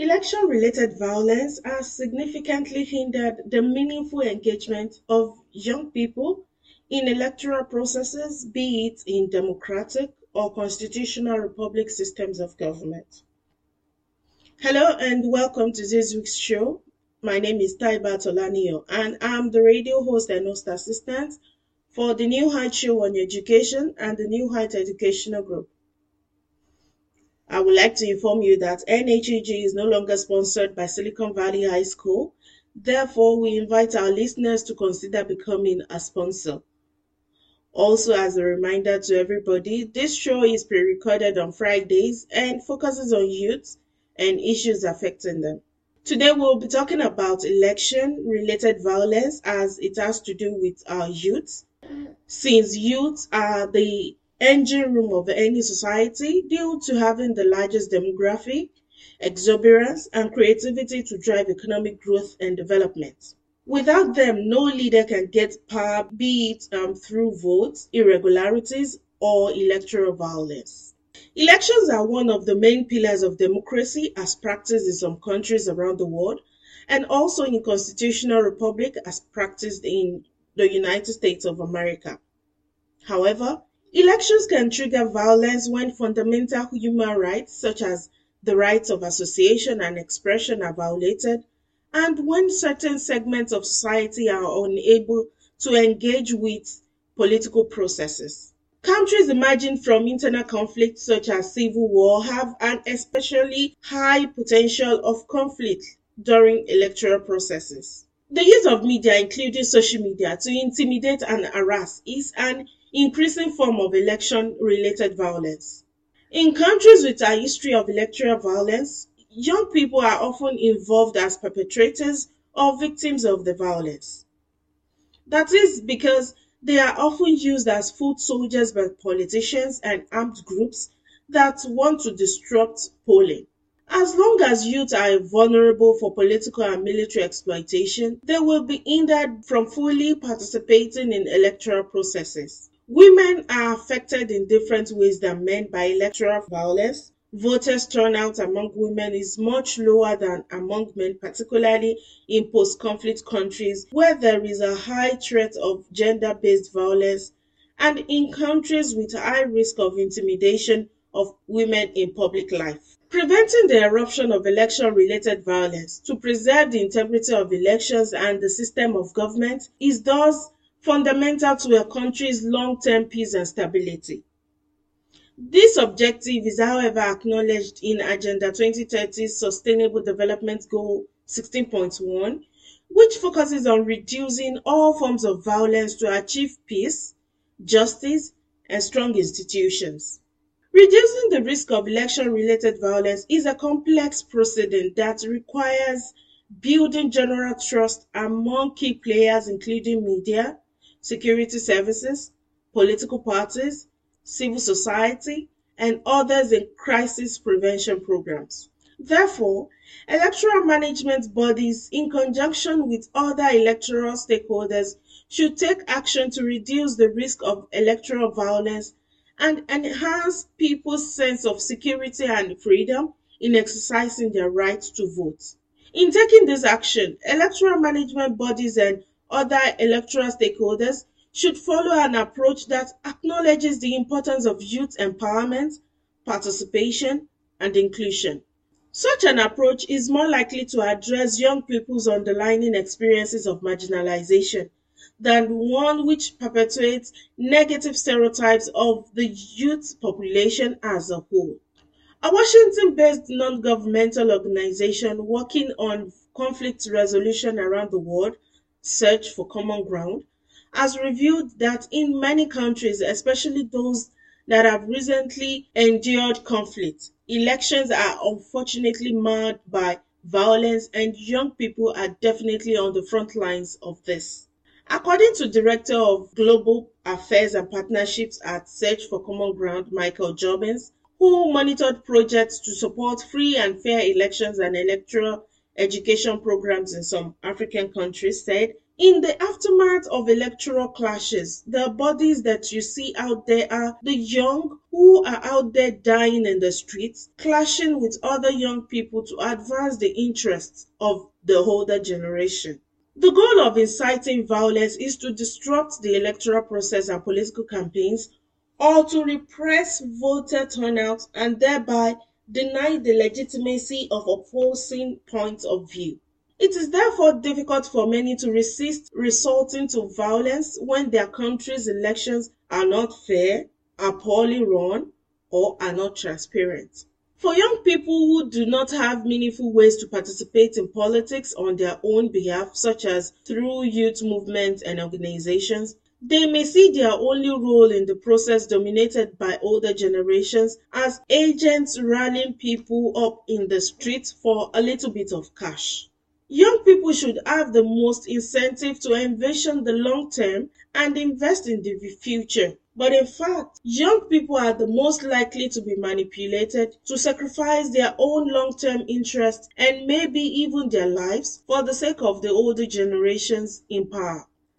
Election-related violence has significantly hindered the meaningful engagement of young people in electoral processes, be it in democratic or constitutional republic systems of government. Hello and welcome to this week's show. My name is Taibat Olaniyan and I'm the radio host and host assistant for the New Height Show on Education and the New Height Educational Group. I would like to inform you that NHEG is no longer sponsored by Silicon Valley High School. Therefore, we invite our listeners to consider becoming a sponsor. Also, as a reminder to everybody, this show is pre recorded on Fridays and focuses on youth and issues affecting them. Today, we'll be talking about election related violence as it has to do with our youth. Since youth are the engine room of any society due to having the largest demographic, exuberance, and creativity to drive economic growth and development. Without them, no leader can get power, be it um, through votes, irregularities, or electoral violence. Elections are one of the main pillars of democracy as practiced in some countries around the world and also in constitutional republic as practiced in the United States of America. However, Elections can trigger violence when fundamental human rights, such as the rights of association and expression, are violated, and when certain segments of society are unable to engage with political processes. Countries emerging from internal conflict, such as civil war, have an especially high potential of conflict during electoral processes. The use of media, including social media, to intimidate and harass is an increasing form of election-related violence. In countries with a history of electoral violence, young people are often involved as perpetrators or victims of the violence. That is because they are often used as foot soldiers by politicians and armed groups that want to disrupt polling. As long as youth are vulnerable for political and military exploitation, they will be hindered from fully participating in electoral processes. Women are affected in different ways than men by electoral violence. Voters turnout among women is much lower than among men, particularly in post conflict countries where there is a high threat of gender based violence and in countries with high risk of intimidation of women in public life. Preventing the eruption of election related violence to preserve the integrity of elections and the system of government is thus fundamental to a country's long term peace and stability. This objective is, however, acknowledged in Agenda 2030's Sustainable Development Goal 16.1, which focuses on reducing all forms of violence to achieve peace, justice, and strong institutions. Reducing the risk of election related violence is a complex procedure that requires building general trust among key players, including media, security services, political parties, civil society, and others in crisis prevention programs. Therefore, electoral management bodies, in conjunction with other electoral stakeholders, should take action to reduce the risk of electoral violence and enhance people's sense of security and freedom in exercising their right to vote. In taking this action, electoral management bodies and other electoral stakeholders should follow an approach that acknowledges the importance of youth empowerment, participation, and inclusion. Such an approach is more likely to address young people's underlying experiences of marginalization than one which perpetuates negative stereotypes of the youth population as a whole. A Washington based non governmental organization working on conflict resolution around the world, Search for Common Ground, has revealed that in many countries, especially those that have recently endured conflict, elections are unfortunately marred by violence, and young people are definitely on the front lines of this. According to Director of Global Affairs and Partnerships at Search for Common Ground, Michael Jobbins, who monitored projects to support free and fair elections and electoral education programs in some African countries, said in the aftermath of electoral clashes, the bodies that you see out there are the young who are out there dying in the streets, clashing with other young people to advance the interests of the older generation. The goal of inciting violence is to disrupt the electoral process and political campaigns or to repress voter turnout and thereby deny the legitimacy of opposing points of view. It is therefore difficult for many to resist resorting to violence when their country's elections are not fair, are poorly run, or are not transparent. For young people who do not have meaningful ways to participate in politics on their own behalf, such as through youth movements and organizations, they may see their only role in the process dominated by older generations as agents rallying people up in the streets for a little bit of cash. Young people should have the most incentive to envision the long term and invest in the future. But in fact, young people are the most likely to be manipulated to sacrifice their own long term interests and maybe even their lives for the sake of the older generations in power.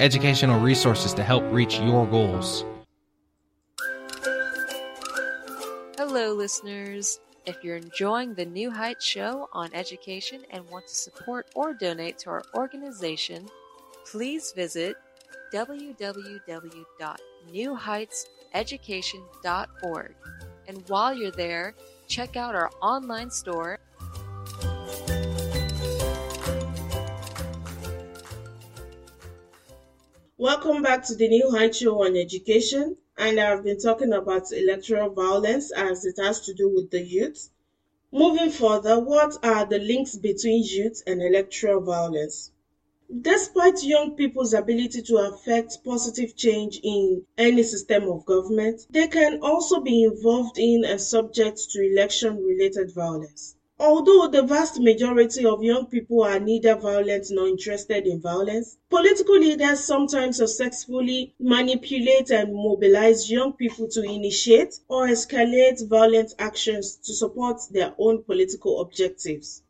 educational resources to help reach your goals. Hello, listeners. If you're enjoying the New Heights show on education and want to support or donate to our organization, please visit www.newheightseducation.org. And while you're there, check out our online store. Welcome back to the New Heights Show on Education. And I've been talking about electoral violence as it has to do with the youth. Moving further, what are the links between youth and electoral violence? Despite young people's ability to affect positive change in any system of government, they can also be involved in and subject to election related violence. Although the vast majority of young people are neither violent nor interested in violence, political leaders sometimes successfully manipulate and mobilize young people to initiate or escalate violent actions to support their own political objectives.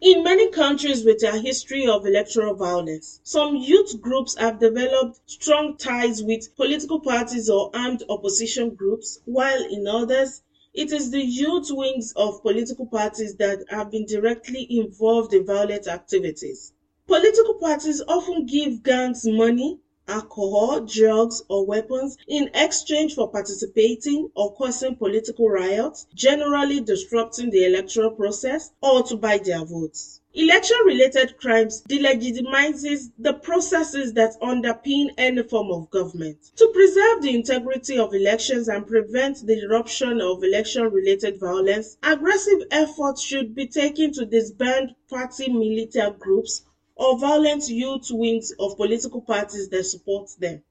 In many countries with a history of electoral violence, some youth groups have developed strong ties with political parties or armed opposition groups, while in others, it is the youth wings of political parties that have been directly involved in violent activities. Political parties often give gangs money, alcohol, drugs, or weapons in exchange for participating or causing political riots, generally disrupting the electoral process, or to buy their votes. Election-related crimes delegitimizes the processes that underpin any form of government. To preserve the integrity of elections and prevent the eruption of election-related violence, aggressive efforts should be taken to disband party militant groups or violent youth wings of political parties that support them.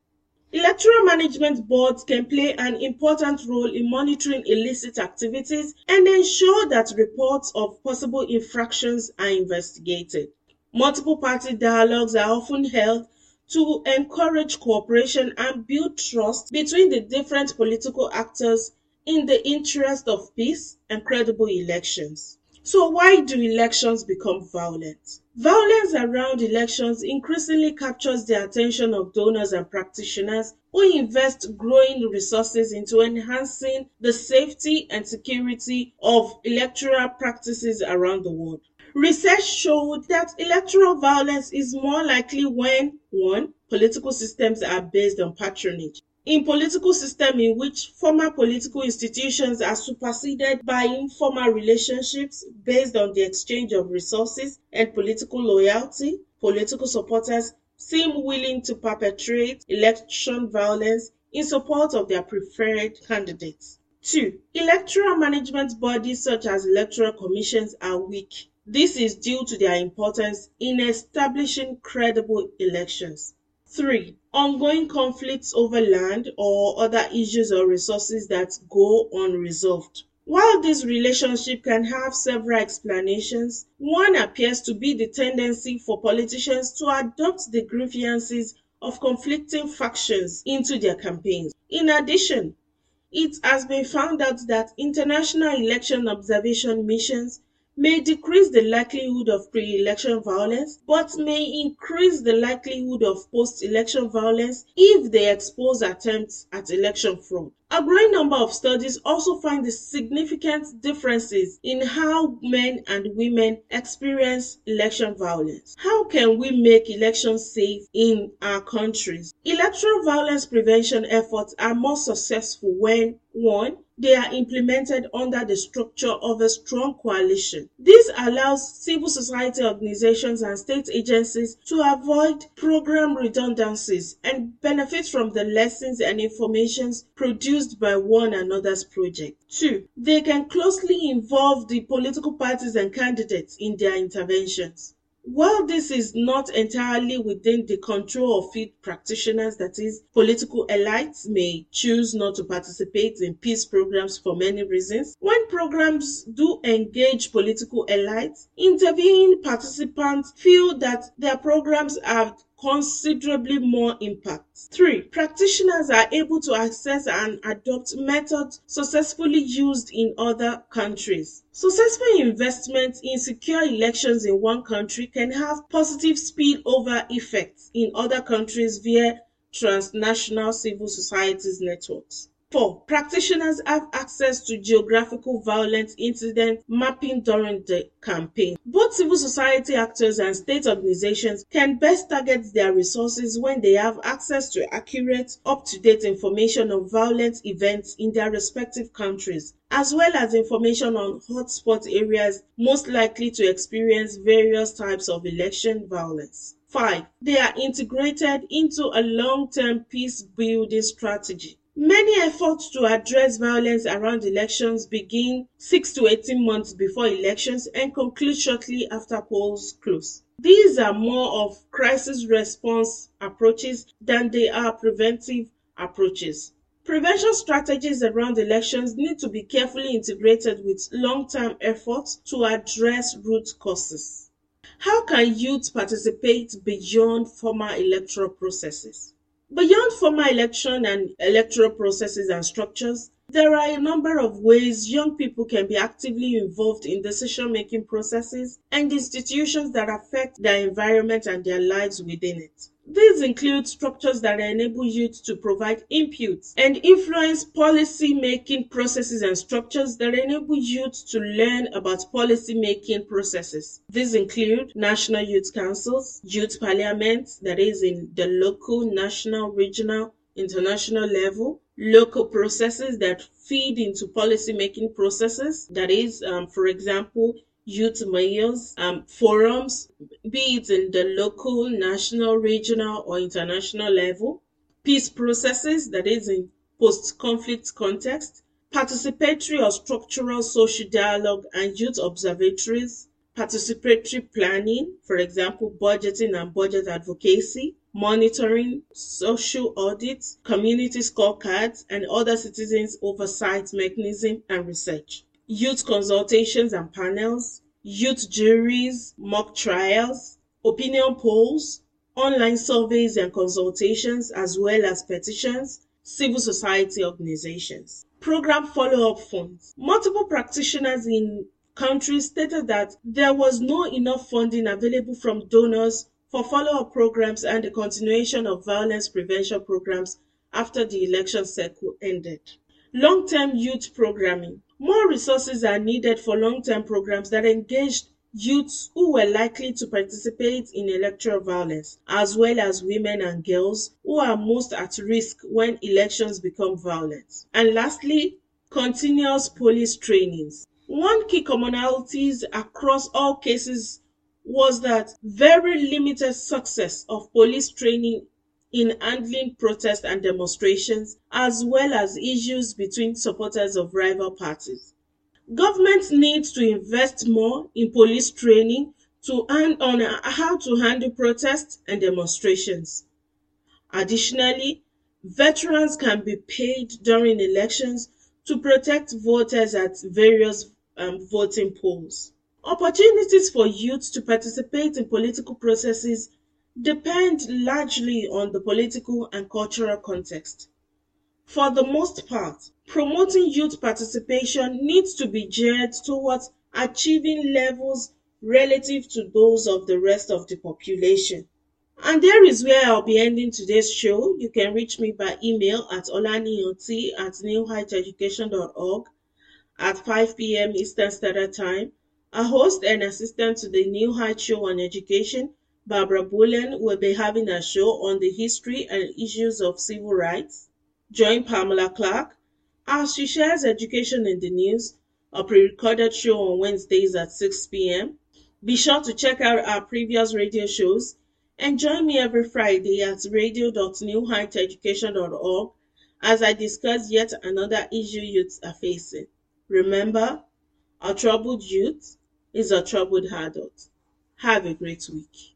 Electoral management boards can play an important role in monitoring illicit activities and ensure that reports of possible infractions are investigated. Multiple party dialogues are often held to encourage cooperation and build trust between the different political actors in the interest of peace and credible elections. So, why do elections become violent? Violence around elections increasingly captures the attention of donors and practitioners who invest growing resources into enhancing the safety and security of electoral practices around the world. Research showed that electoral violence is more likely when 1. Political systems are based on patronage. In political system in which formal political institutions are superseded by informal relationships based on the exchange of resources and political loyalty, political supporters seem willing to perpetrate election violence in support of their preferred candidates. 2. Electoral management bodies such as electoral commissions are weak. This is due to their importance in establishing credible elections. 3. Ongoing conflicts over land or other issues or resources that go unresolved. While this relationship can have several explanations, one appears to be the tendency for politicians to adopt the grievances of conflicting factions into their campaigns. In addition, it has been found out that international election observation missions may decrease the likelihood of pre-election violence but may increase the likelihood of post-election violence if they expose attempts at election fraud. A growing number of studies also find the significant differences in how men and women experience election violence. How can we make elections safe in our countries? Electoral violence prevention efforts are more successful when 1 they are implemented under the structure of a strong coalition. This allows civil society organizations and state agencies to avoid program redundancies and benefit from the lessons and informations produced by one another's project. 2. They can closely involve the political parties and candidates in their interventions. While this is not entirely within the control of field practitioners, that is, political elites may choose not to participate in peace programs for many reasons. When programs do engage political elites, intervening participants feel that their programs have considerably more impact. 3. Practitioners are able to access and adopt methods successfully used in other countries. Successful investment in secure elections in one country can have positive spillover effects in other countries via transnational civil societies networks. 4. Practitioners have access to geographical violence incident mapping during the campaign. Both civil society actors and state organizations can best target their resources when they have access to accurate, up to date information on violent events in their respective countries, as well as information on hotspot areas most likely to experience various types of election violence. 5. They are integrated into a long term peace building strategy. Many efforts to address violence around elections begin 6 to 18 months before elections and conclude shortly after polls close. These are more of crisis response approaches than they are preventive approaches. Prevention strategies around elections need to be carefully integrated with long term efforts to address root causes. How can youth participate beyond formal electoral processes? Beyond formal election and electoral processes and structures, there are a number of ways young people can be actively involved in decision making processes and institutions that affect their environment and their lives within it. These include structures that enable youth to provide input and influence policy making processes and structures that enable youth to learn about policy making processes. These include national youth councils, youth parliaments, that is in the local, national, regional, international level, local processes that feed into policy making processes, that is, um, for example, youth mayors, um, forums, be it in the local, national, regional, or international level, peace processes, that is in post-conflict context, participatory or structural social dialogue and youth observatories, participatory planning, for example, budgeting and budget advocacy, monitoring, social audits, community scorecards, and other citizens oversight mechanism and research youth consultations and panels, youth juries, mock trials, opinion polls, online surveys and consultations, as well as petitions, civil society organizations. Program follow up funds. Multiple practitioners in countries stated that there was no enough funding available from donors for follow up programs and the continuation of violence prevention programs after the election cycle ended. Long term youth programming. More resources are needed for long term programs that engage youths who were likely to participate in electoral violence, as well as women and girls who are most at risk when elections become violent. And lastly, continuous police trainings. One key commonalities across all cases was that very limited success of police training in handling protests and demonstrations, as well as issues between supporters of rival parties. Governments need to invest more in police training to hand on how to handle protests and demonstrations. Additionally, veterans can be paid during elections to protect voters at various um, voting polls. Opportunities for youth to participate in political processes depend largely on the political and cultural context. For the most part, promoting youth participation needs to be geared towards achieving levels relative to those of the rest of the population. And there is where I'll be ending today's show. You can reach me by email at olanioti at newheighteducation.org at 5 p.m. Eastern Standard Time. A host and assistant to the New Heights Show on Education, Barbara Bullen, will be having a show on the history and issues of civil rights. Join Pamela Clark as she shares education in the news, a pre-recorded show on Wednesdays at 6 p.m. Be sure to check out our previous radio shows and join me every Friday at radio.newheighteducation.org as I discuss yet another issue youths are facing. Remember, a troubled youth is a troubled adult. Have a great week.